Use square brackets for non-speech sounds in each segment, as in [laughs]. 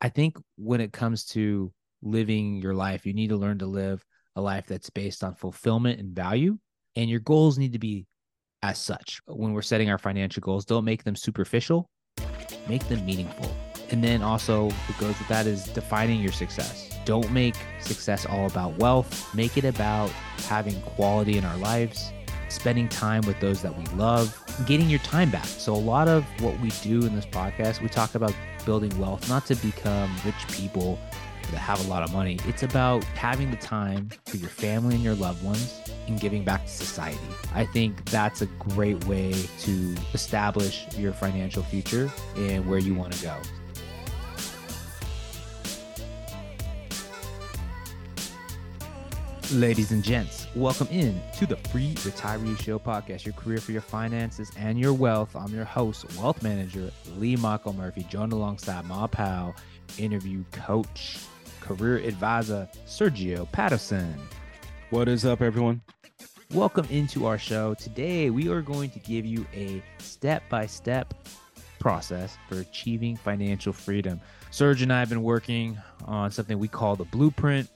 I think when it comes to living your life, you need to learn to live a life that's based on fulfillment and value. And your goals need to be as such. When we're setting our financial goals, don't make them superficial, make them meaningful. And then also, what goes with that is defining your success. Don't make success all about wealth, make it about having quality in our lives, spending time with those that we love, getting your time back. So, a lot of what we do in this podcast, we talk about building wealth, not to become rich people that have a lot of money. It's about having the time for your family and your loved ones and giving back to society. I think that's a great way to establish your financial future and where you want to go. Ladies and gents, welcome in to the Free Retiree Show podcast, your career for your finances and your wealth. I'm your host, wealth manager Lee Michael Murphy, joined alongside my pal, interview coach, career advisor Sergio Patterson. What is up, everyone? Welcome into our show. Today, we are going to give you a step by step process for achieving financial freedom. Serge and I have been working on something we call the blueprint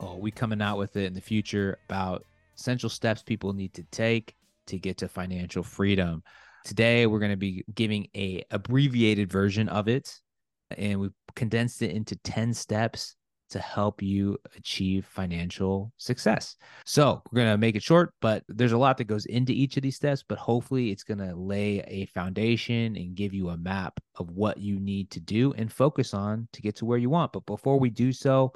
oh, we coming out with it in the future about essential steps people need to take to get to financial freedom. Today we're going to be giving a abbreviated version of it and we condensed it into 10 steps to help you achieve financial success. So, we're going to make it short, but there's a lot that goes into each of these steps, but hopefully it's going to lay a foundation and give you a map of what you need to do and focus on to get to where you want. But before we do so,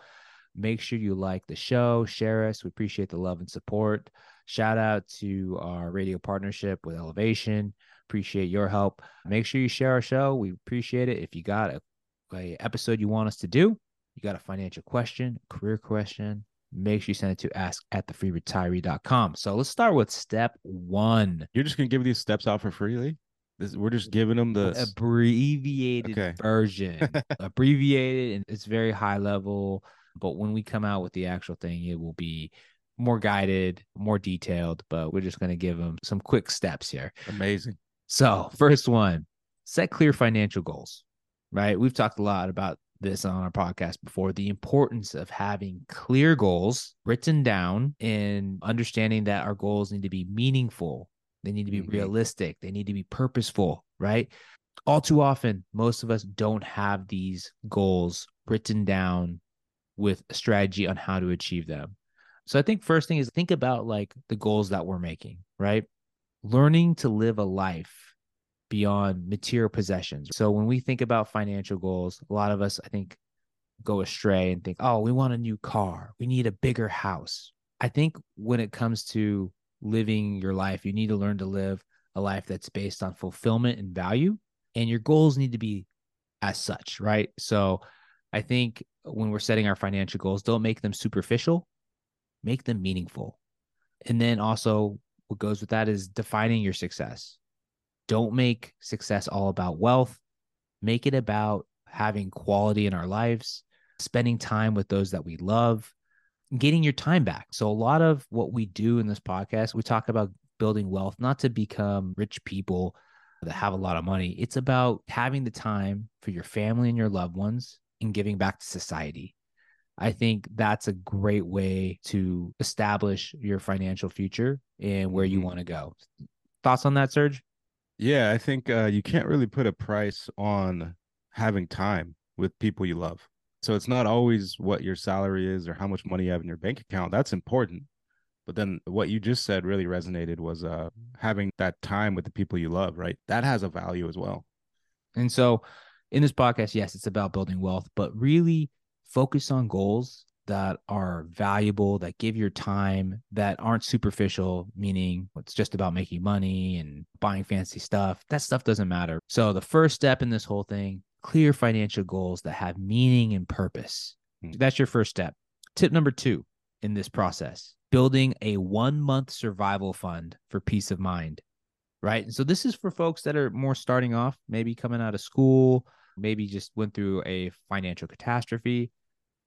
Make sure you like the show, share us. We appreciate the love and support. Shout out to our radio partnership with Elevation. Appreciate your help. Make sure you share our show. We appreciate it. If you got a, a episode you want us to do, you got a financial question, career question, make sure you send it to ask at thefreeretiree.com. So let's start with step one. You're just gonna give these steps out for free, Lee? This, we're just giving them the abbreviated okay. version. [laughs] abbreviated and it's very high level. But when we come out with the actual thing, it will be more guided, more detailed. But we're just going to give them some quick steps here. Amazing. So, first one set clear financial goals, right? We've talked a lot about this on our podcast before the importance of having clear goals written down and understanding that our goals need to be meaningful. They need to be mm-hmm. realistic. They need to be purposeful, right? All too often, most of us don't have these goals written down with a strategy on how to achieve them. So I think first thing is think about like the goals that we're making, right? Learning to live a life beyond material possessions. So when we think about financial goals, a lot of us I think go astray and think, "Oh, we want a new car. We need a bigger house." I think when it comes to living your life, you need to learn to live a life that's based on fulfillment and value, and your goals need to be as such, right? So I think when we're setting our financial goals, don't make them superficial, make them meaningful. And then also, what goes with that is defining your success. Don't make success all about wealth, make it about having quality in our lives, spending time with those that we love, getting your time back. So, a lot of what we do in this podcast, we talk about building wealth, not to become rich people that have a lot of money. It's about having the time for your family and your loved ones and giving back to society. I think that's a great way to establish your financial future and where you mm-hmm. want to go. Thoughts on that, Serge? Yeah, I think uh, you can't really put a price on having time with people you love. So it's not always what your salary is or how much money you have in your bank account. That's important. But then what you just said really resonated was uh, having that time with the people you love, right? That has a value as well. And so in this podcast, yes, it's about building wealth, but really focus on goals that are valuable, that give your time, that aren't superficial, meaning it's just about making money and buying fancy stuff. That stuff doesn't matter. So, the first step in this whole thing, clear financial goals that have meaning and purpose. Mm-hmm. That's your first step. Tip number two in this process building a one month survival fund for peace of mind. Right. And so, this is for folks that are more starting off, maybe coming out of school maybe just went through a financial catastrophe.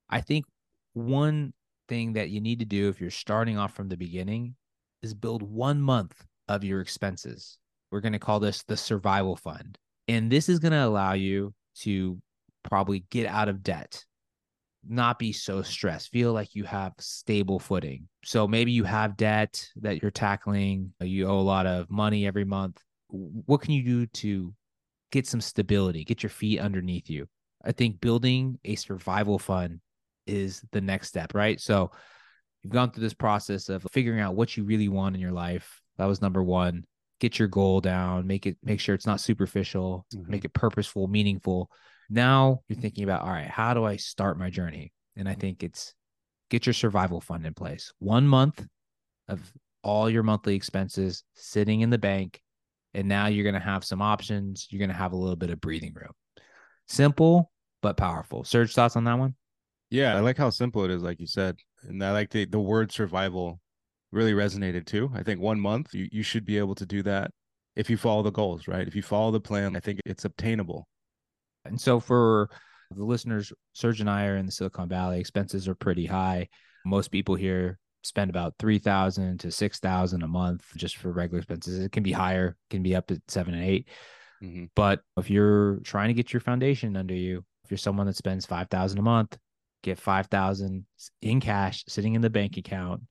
I think one thing that you need to do if you're starting off from the beginning is build one month of your expenses. We're going to call this the survival fund. And this is going to allow you to probably get out of debt, not be so stressed, feel like you have stable footing. So maybe you have debt that you're tackling, you owe a lot of money every month. What can you do to get some stability, get your feet underneath you? I think building a survival fund is the next step, right? So you've gone through this process of figuring out what you really want in your life. That was number one. Get your goal down, make it make sure it's not superficial, mm-hmm. make it purposeful, meaningful. Now you're thinking about, all right, how do I start my journey? And I think it's get your survival fund in place. One month of all your monthly expenses sitting in the bank. And now you're going to have some options. You're going to have a little bit of breathing room. Simple, but powerful. Serge, thoughts on that one? Yeah, I like how simple it is, like you said. And I like the, the word survival really resonated too. I think one month you, you should be able to do that if you follow the goals, right? If you follow the plan, I think it's obtainable. And so for the listeners, Serge and I are in the Silicon Valley. Expenses are pretty high. Most people here spend about 3000 to 6000 a month just for regular expenses. It can be higher, can be up to seven and 8 mm-hmm. But if you're trying to get your foundation under you, if you're someone that spends 5000 a month, get 5000 in cash sitting in the bank account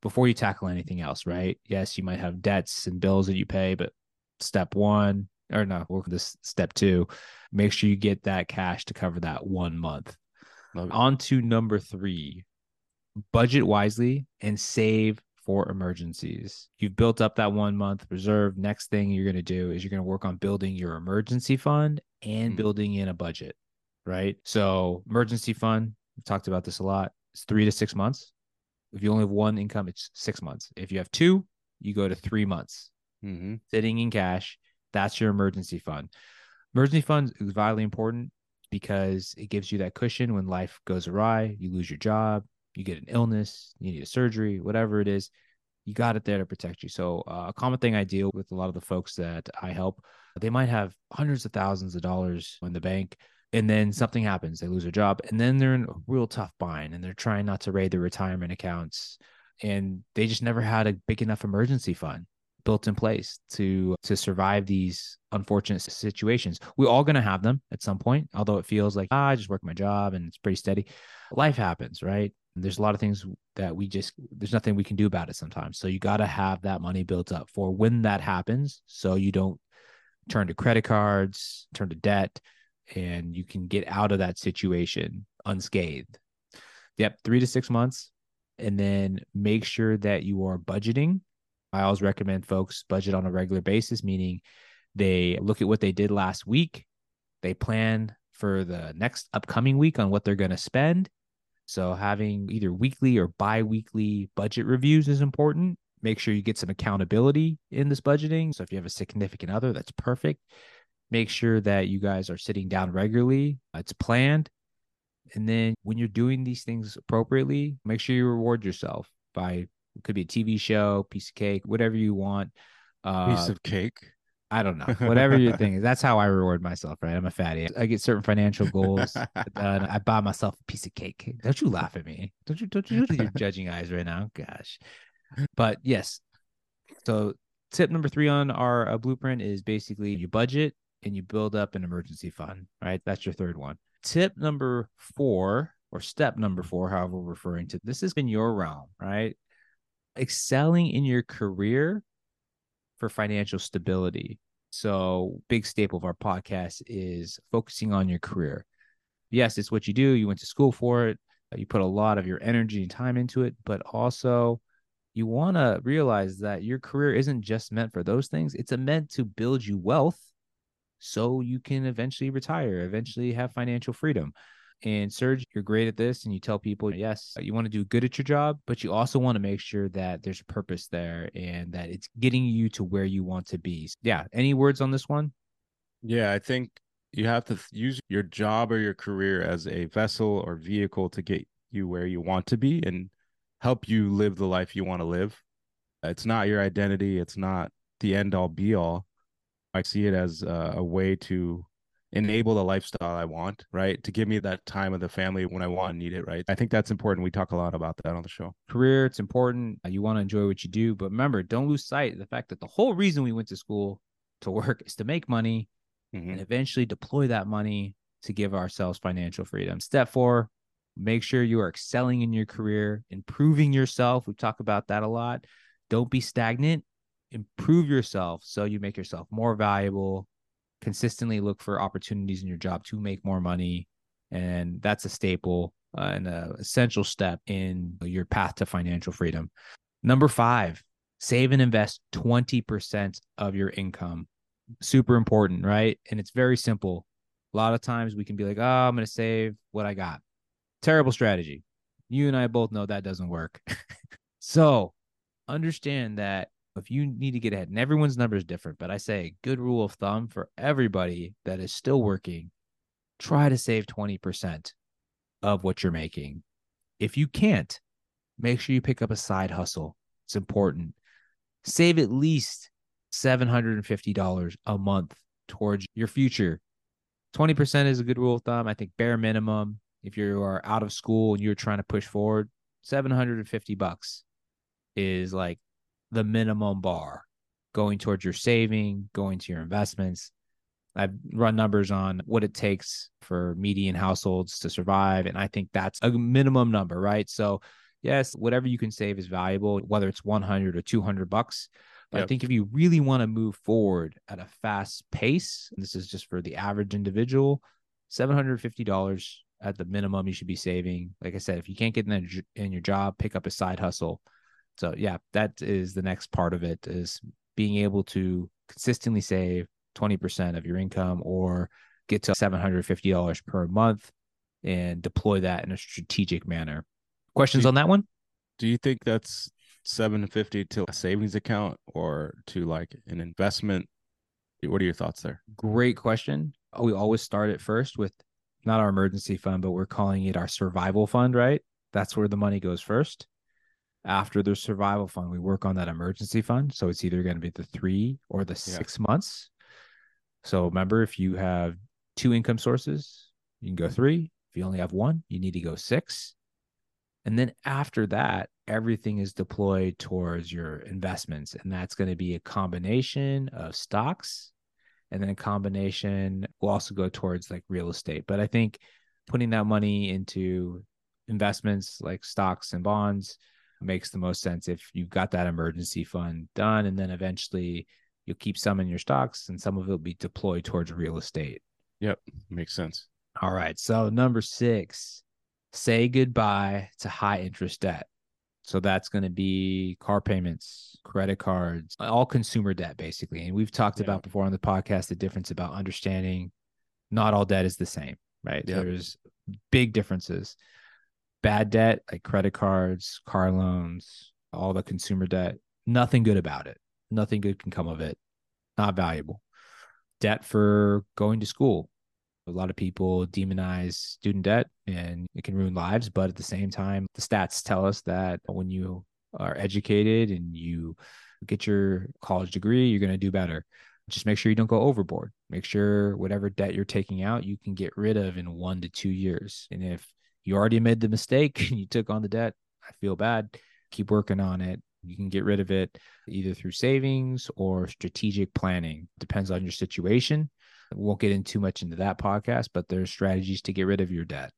before you tackle anything else, right? Yes, you might have debts and bills that you pay, but step one, or no, this step two, make sure you get that cash to cover that one month. On to number three, budget wisely and save for emergencies. You've built up that one month reserve. Next thing you're going to do is you're going to work on building your emergency fund and mm-hmm. building in a budget, right? So, emergency fund, we've talked about this a lot. It's three to six months. If you only have one income, it's six months. If you have two, you go to three months mm-hmm. sitting in cash. That's your emergency fund. Emergency fund is vitally important because it gives you that cushion when life goes awry, you lose your job, you get an illness, you need a surgery, whatever it is, you got it there to protect you. So, uh, a common thing I deal with a lot of the folks that I help, they might have hundreds of thousands of dollars in the bank, and then something happens, they lose their job, and then they're in a real tough bind, and they're trying not to raid their retirement accounts, and they just never had a big enough emergency fund built in place to to survive these unfortunate situations. We're all going to have them at some point, although it feels like ah, I just work my job and it's pretty steady. Life happens, right? There's a lot of things that we just there's nothing we can do about it sometimes. So you got to have that money built up for when that happens, so you don't turn to credit cards, turn to debt, and you can get out of that situation unscathed. Yep, three to six months, and then make sure that you are budgeting I always recommend folks budget on a regular basis, meaning they look at what they did last week, they plan for the next upcoming week on what they're going to spend. So having either weekly or bi-weekly budget reviews is important. Make sure you get some accountability in this budgeting. So if you have a significant other, that's perfect. Make sure that you guys are sitting down regularly. It's planned. And then when you're doing these things appropriately, make sure you reward yourself by it could be a TV show, piece of cake, whatever you want. Uh, piece of cake. I don't know. Whatever your thing is. That's how I reward myself, right? I'm a fatty. I get certain financial goals done. I buy myself a piece of cake. Don't you laugh at me. Don't you don't you your [laughs] judging eyes right now. Gosh. But yes. So tip number three on our uh, blueprint is basically you budget and you build up an emergency fund, right? That's your third one. Tip number four, or step number four, however we're referring to this has been your realm, right? excelling in your career for financial stability. So, big staple of our podcast is focusing on your career. Yes, it's what you do. You went to school for it. Uh, you put a lot of your energy and time into it, but also you want to realize that your career isn't just meant for those things. It's meant to build you wealth so you can eventually retire, eventually have financial freedom. And Serge, you're great at this and you tell people, yes, you want to do good at your job, but you also want to make sure that there's a purpose there and that it's getting you to where you want to be. Yeah. Any words on this one? Yeah, I think you have to use your job or your career as a vessel or vehicle to get you where you want to be and help you live the life you want to live. It's not your identity, it's not the end all be all. I see it as a, a way to enable the lifestyle I want, right? To give me that time of the family when I want and need it, right? I think that's important. We talk a lot about that on the show. Career, it's important. You want to enjoy what you do, but remember, don't lose sight of the fact that the whole reason we went to school to work is to make money mm-hmm. and eventually deploy that money to give ourselves financial freedom. Step four, make sure you are excelling in your career, improving yourself. We talk about that a lot. Don't be stagnant. Improve yourself so you make yourself more valuable. Consistently look for opportunities in your job to make more money. And that's a staple uh, and an essential step in your path to financial freedom. Number five, save and invest 20% of your income. Super important, right? And it's very simple. A lot of times we can be like, oh, I'm going to save what I got. Terrible strategy. You and I both know that doesn't work. [laughs] so understand that if you need to get ahead, and everyone's number is different, but I say good rule of thumb for everybody that is still working, try to save 20% of what you're making. If you can't, make sure you pick up a side hustle. It's important. Save at least $750 a month towards your future. 20% is a good rule of thumb. I think bare minimum, if you are out of school and you're trying to push forward, 750 bucks is like the minimum bar going towards your saving, going to your investments. I've run numbers on what it takes for median households to survive. And I think that's a minimum number, right? So, yes, whatever you can save is valuable, whether it's 100 or 200 bucks. But yep. I think if you really want to move forward at a fast pace, this is just for the average individual, $750 at the minimum you should be saving. Like I said, if you can't get in, in your job, pick up a side hustle. So yeah, that is the next part of it is being able to consistently save 20% of your income or get to $750 per month and deploy that in a strategic manner. Questions you, on that one? Do you think that's 750 to a savings account or to like an investment? What are your thoughts there? Great question. We always start it first with not our emergency fund, but we're calling it our survival fund, right? That's where the money goes first. After the survival fund, we work on that emergency fund. So it's either going to be the three or the yeah. six months so remember, if you have two income sources, you can go three. If you only have one, you need to go six. And then after that, everything is deployed towards your investments. And that's going to be a combination of stocks. And then a combination will also go towards like real estate. But I think putting that money into investments like stocks and bonds makes the most sense if you've got that emergency fund done. And then eventually You'll keep some in your stocks and some of it will be deployed towards real estate. Yep. Makes sense. All right. So, number six, say goodbye to high interest debt. So, that's going to be car payments, credit cards, all consumer debt, basically. And we've talked yeah. about before on the podcast the difference about understanding not all debt is the same, right? Yep. There's big differences. Bad debt, like credit cards, car loans, all the consumer debt, nothing good about it nothing good can come of it. Not valuable. Debt for going to school. A lot of people demonize student debt and it can ruin lives. But at the same time, the stats tell us that when you are educated and you get your college degree, you're going to do better. Just make sure you don't go overboard. Make sure whatever debt you're taking out, you can get rid of in one to two years. And if you already made the mistake [laughs] and you took on the debt, I feel bad. Keep working on it. You can get rid of it either through savings or strategic planning. Depends on your situation. We won't get into too much into that podcast, but there's strategies to get rid of your debt.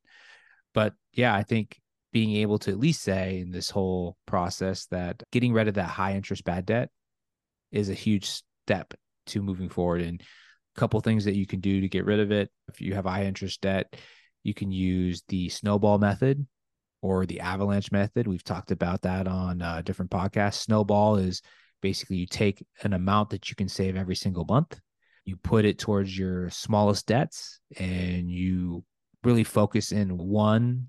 But yeah, I think being able to at least say in this whole process that getting rid of that high interest bad debt is a huge step to moving forward. And a couple things that you can do to get rid of it. If you have high interest debt, you can use the snowball method or the avalanche method. We've talked about that on uh, different podcasts. Snowball is basically you take an amount that you can save every single month, you put it towards your smallest debts, and you really focus in one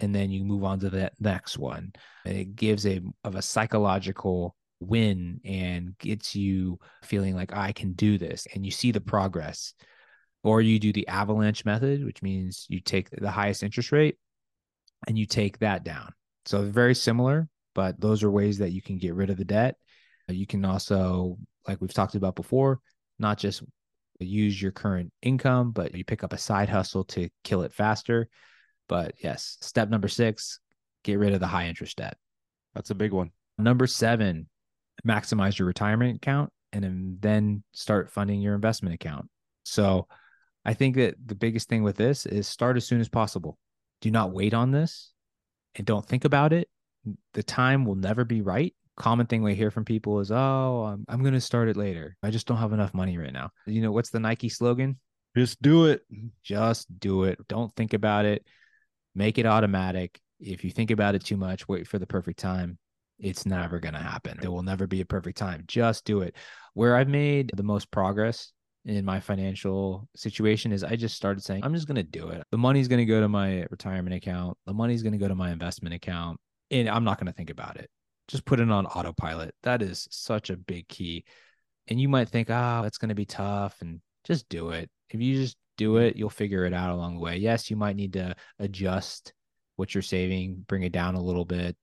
and then you move on to the next one. And it gives a of a psychological win and gets you feeling like I can do this and you see the progress. Or you do the avalanche method, which means you take the highest interest rate and you take that down. So very similar, but those are ways that you can get rid of the debt. You can also, like we've talked about before, not just use your current income, but you pick up a side hustle to kill it faster. But yes, step number six, get rid of the high interest debt. That's a big one. Number seven, maximize your retirement account and then start funding your investment account. So I think that the biggest thing with this is start as soon as possible. Do not wait on this and don't think about it. The time will never be right. Common thing we hear from people is, oh, I'm, I'm going to start it later. I just don't have enough money right now. You know, what's the Nike slogan? Just do it. Just do it. Don't think about it. Make it automatic. If you think about it too much, wait for the perfect time. It's never going to happen. There will never be a perfect time. Just do it. Where I've made the most progress in my financial situation is I just started saying, I'm just going to do it. The money's going to go to my retirement account. The money's going to go to my investment account. And I'm not going to think about it. Just put it on autopilot. That is such a big key. And you might think, ah, oh, that's going to be tough. And just do it. If you just do it, you'll figure it out along the way. Yes, you might need to adjust what you're saving, bring it down a little bit,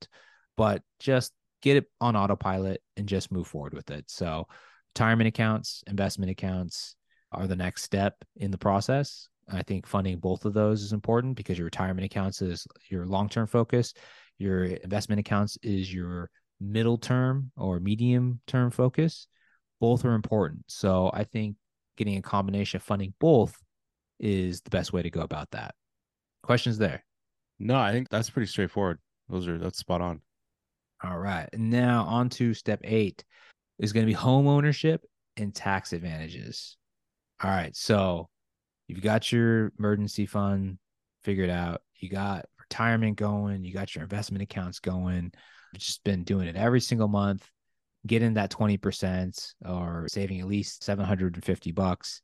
but just get it on autopilot and just move forward with it. So, retirement accounts, investment accounts are the next step in the process. I think funding both of those is important because your retirement accounts is your long term focus, your investment accounts is your middle term or medium term focus. Both are important. So I think getting a combination of funding both is the best way to go about that. Questions there? No, I think that's pretty straightforward. Those are that's spot on. All right. Now on to step eight is going to be home ownership and tax advantages. All right. So you've got your emergency fund figured out. You got retirement going. You got your investment accounts going. You've just been doing it every single month, getting that 20% or saving at least 750 bucks.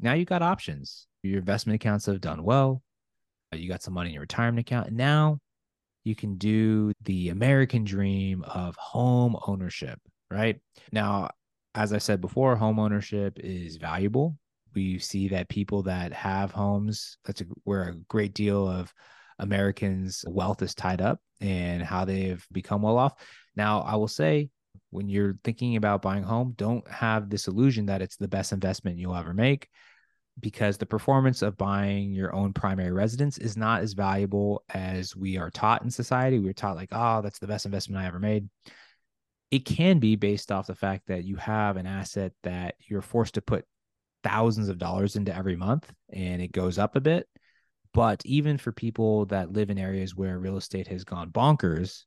Now you got options. Your investment accounts have done well. You got some money in your retirement account. And now you can do the American dream of home ownership right? Now, as I said before, home ownership is valuable. We see that people that have homes, that's a, where a great deal of Americans' wealth is tied up and how they've become well off. Now, I will say, when you're thinking about buying home, don't have this illusion that it's the best investment you'll ever make because the performance of buying your own primary residence is not as valuable as we are taught in society. We're taught like, oh, that's the best investment I ever made it can be based off the fact that you have an asset that you're forced to put thousands of dollars into every month and it goes up a bit. But even for people that live in areas where real estate has gone bonkers,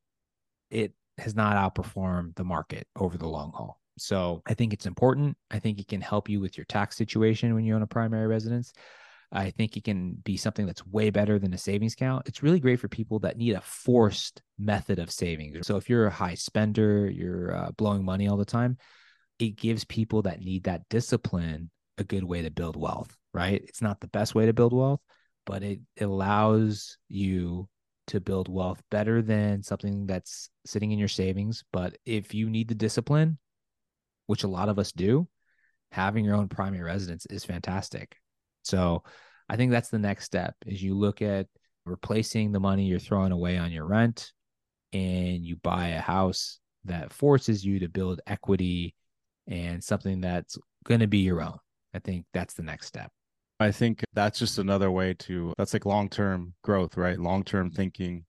it has not outperformed the market over the long haul. So I think it's important. I think it can help you with your tax situation when you own a primary residence. I think it can be something that's way better than a savings account. It's really great for people that need a forced method of savings. So if you're a high spender, you're uh, blowing money all the time, it gives people that need that discipline a good way to build wealth, right? It's not the best way to build wealth, but it, allows you to build wealth better than something that's sitting in your savings. But if you need the discipline, which a lot of us do, having your own primary residence is fantastic. So I think that's the next step is you look at replacing the money you're throwing away on your rent and you buy a house that forces you to build equity and something that's going to be your own. I think that's the next step. I think that's just another way to that's like long-term growth, right? Long-term mm-hmm. thinking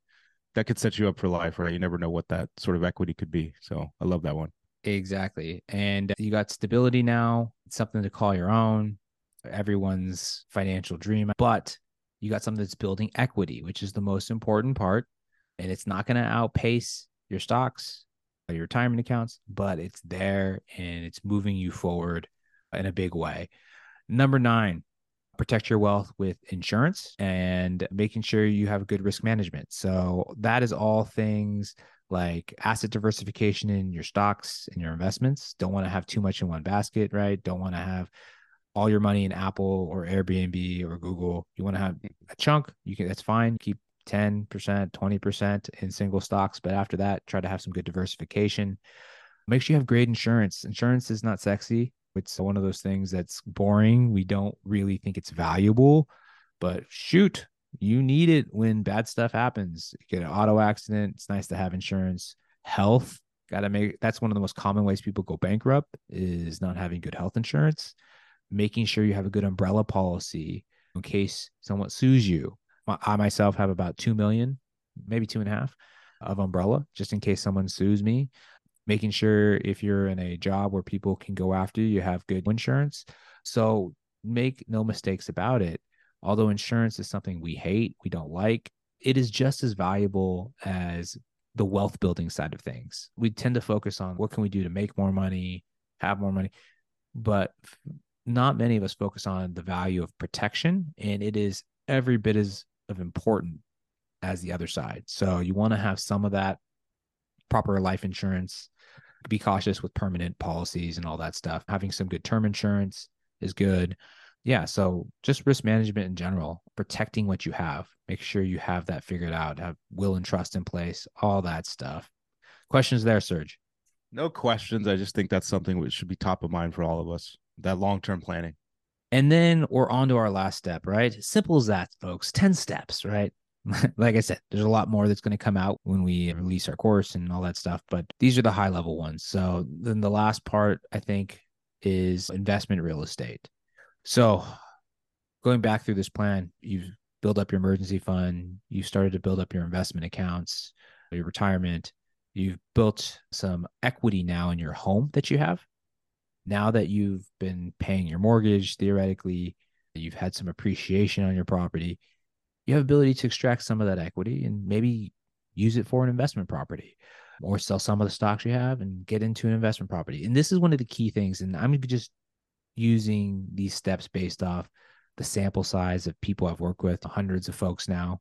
that could set you up for life, right? You never know what that sort of equity could be. So I love that one. Exactly. And you got stability now, it's something to call your own everyone's financial dream, but you got something that's building equity, which is the most important part. And it's not going to outpace your stocks or your retirement accounts, but it's there and it's moving you forward in a big way. Number nine, protect your wealth with insurance and making sure you have good risk management. So that is all things like asset diversification in your stocks and your investments. Don't want to have too much in one basket, right? Don't want to have all your money in Apple or Airbnb or Google. You want to have a chunk, you can that's fine. Keep 10%, 20% in single stocks, but after that, try to have some good diversification. Make sure you have great insurance. Insurance is not sexy. It's one of those things that's boring. We don't really think it's valuable, but shoot, you need it when bad stuff happens. You get an auto accident, it's nice to have insurance. Health, got to make that's one of the most common ways people go bankrupt is not having good health insurance making sure you have a good umbrella policy in case someone sues you. I myself have about 2 million, maybe two and a half of umbrella just in case someone sues me. Making sure if you're in a job where people can go after you, you have good insurance. So make no mistakes about it. Although insurance is something we hate, we don't like, it is just as valuable as the wealth building side of things. We tend to focus on what can we do to make more money, have more money, but not many of us focus on the value of protection and it is every bit as of important as the other side. So you want to have some of that proper life insurance. Be cautious with permanent policies and all that stuff. Having some good term insurance is good. Yeah. So just risk management in general, protecting what you have, make sure you have that figured out, have will and trust in place, all that stuff. Questions there, Serge? No questions. I just think that's something which should be top of mind for all of us. That long term planning. And then we're on to our last step, right? Simple as that, folks. 10 steps, right? [laughs] like I said, there's a lot more that's going to come out when we release our course and all that stuff, but these are the high level ones. So then the last part, I think, is investment real estate. So going back through this plan, you've built up your emergency fund, you've started to build up your investment accounts, your retirement, you've built some equity now in your home that you have. Now that you've been paying your mortgage, theoretically, you've had some appreciation on your property you have ability to extract some of that equity and maybe use it for an investment property or sell some of the stocks you have and get into an investment property. And this is one of the key things. And I'm just using these steps based off the sample size of people I've worked with, hundreds of folks now,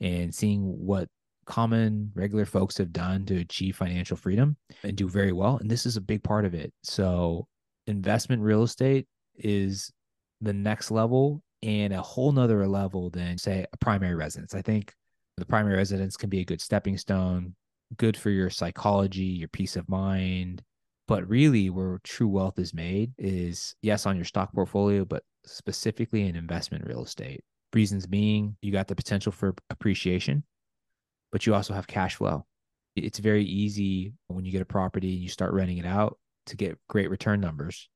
and seeing what common regular folks have done to achieve financial freedom and do very well. And this is a big part of it. So investment real estate is the next level and a whole nother level than say a primary residence. I think the primary residence can be a good stepping stone, good for your psychology, your peace of mind. But really, where true wealth is made is yes, on your stock portfolio, but specifically in investment real estate. Reasons being, you got the potential for appreciation, but you also have cash flow. It's very easy when you get a property and you start renting it out to get great return numbers.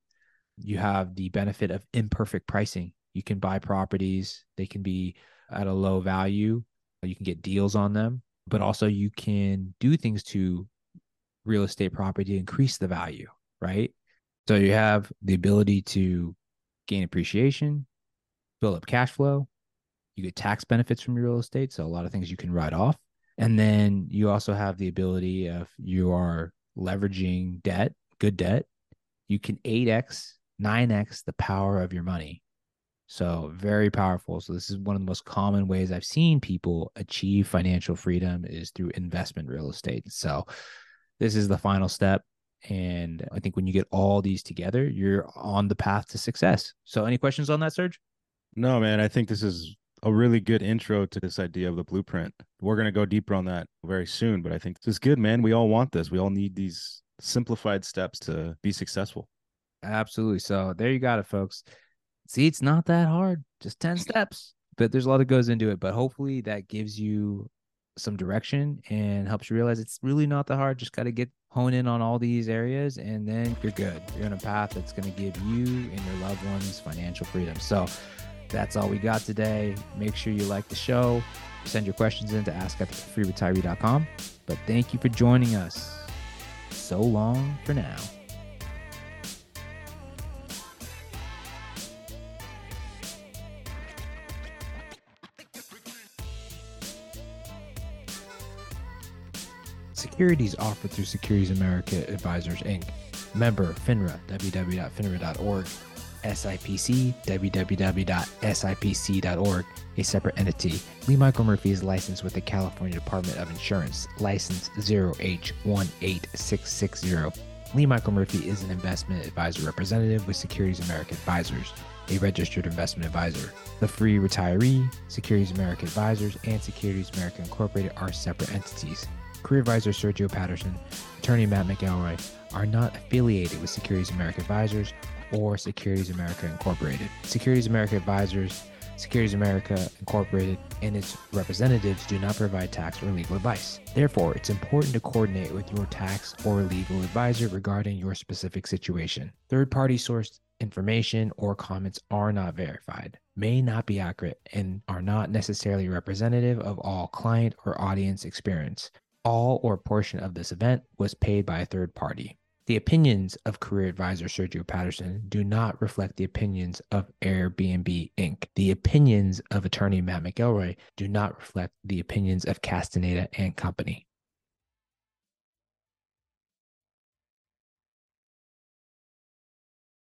You have the benefit of imperfect pricing you can buy properties, they can be at a low value, you can get deals on them, but also you can do things to real estate property to increase the value, right? So you have the ability to gain appreciation, build up cash flow, you get tax benefits from your real estate, so a lot of things you can write off. And then you also have the ability of you are leveraging debt, good debt, you can 8x, 9x the power of your money so very powerful. So this is one of the most common ways I've seen people achieve financial freedom is through investment real estate. So this is the final step. And I think when you get all these together, you're on the path to success. So any questions on that, Serge? No, man. I think this is a really good intro to this idea of the blueprint. We're going to go deeper on that very soon, but I think this is good, man. We all want this. We all need these simplified steps to be successful. Absolutely. So there you got it, folks see, it's not that hard, just 10 steps. But there's a lot that goes into it. But hopefully that gives you some direction and helps you realize it's really not that hard. Just got to get hone in on all these areas and then you're good. You're on a path that's going to give you and your loved ones financial freedom. So that's all we got today. Make sure you like the show. Send your questions in to ask at freeretiree.com. But thank you for joining us. So long for now. Securities offered through Securities America Advisors Inc. Member FINRA, www.finra.org. SIPC, www.sipc.org, a separate entity. Lee Michael Murphy is licensed with the California Department of Insurance, license 0H18660. Lee Michael Murphy is an investment advisor representative with Securities America Advisors, a registered investment advisor. The Free Retiree, Securities America Advisors, and Securities America Incorporated are separate entities. Career advisor Sergio Patterson, attorney Matt McElroy are not affiliated with Securities America Advisors or Securities America Incorporated. Securities America Advisors, Securities America Incorporated, and its representatives do not provide tax or legal advice. Therefore, it's important to coordinate with your tax or legal advisor regarding your specific situation. Third party sourced information or comments are not verified, may not be accurate, and are not necessarily representative of all client or audience experience all or portion of this event was paid by a third party. The opinions of career advisor Sergio Patterson do not reflect the opinions of Airbnb Inc. The opinions of attorney Matt McElroy do not reflect the opinions of Castaneda and Company.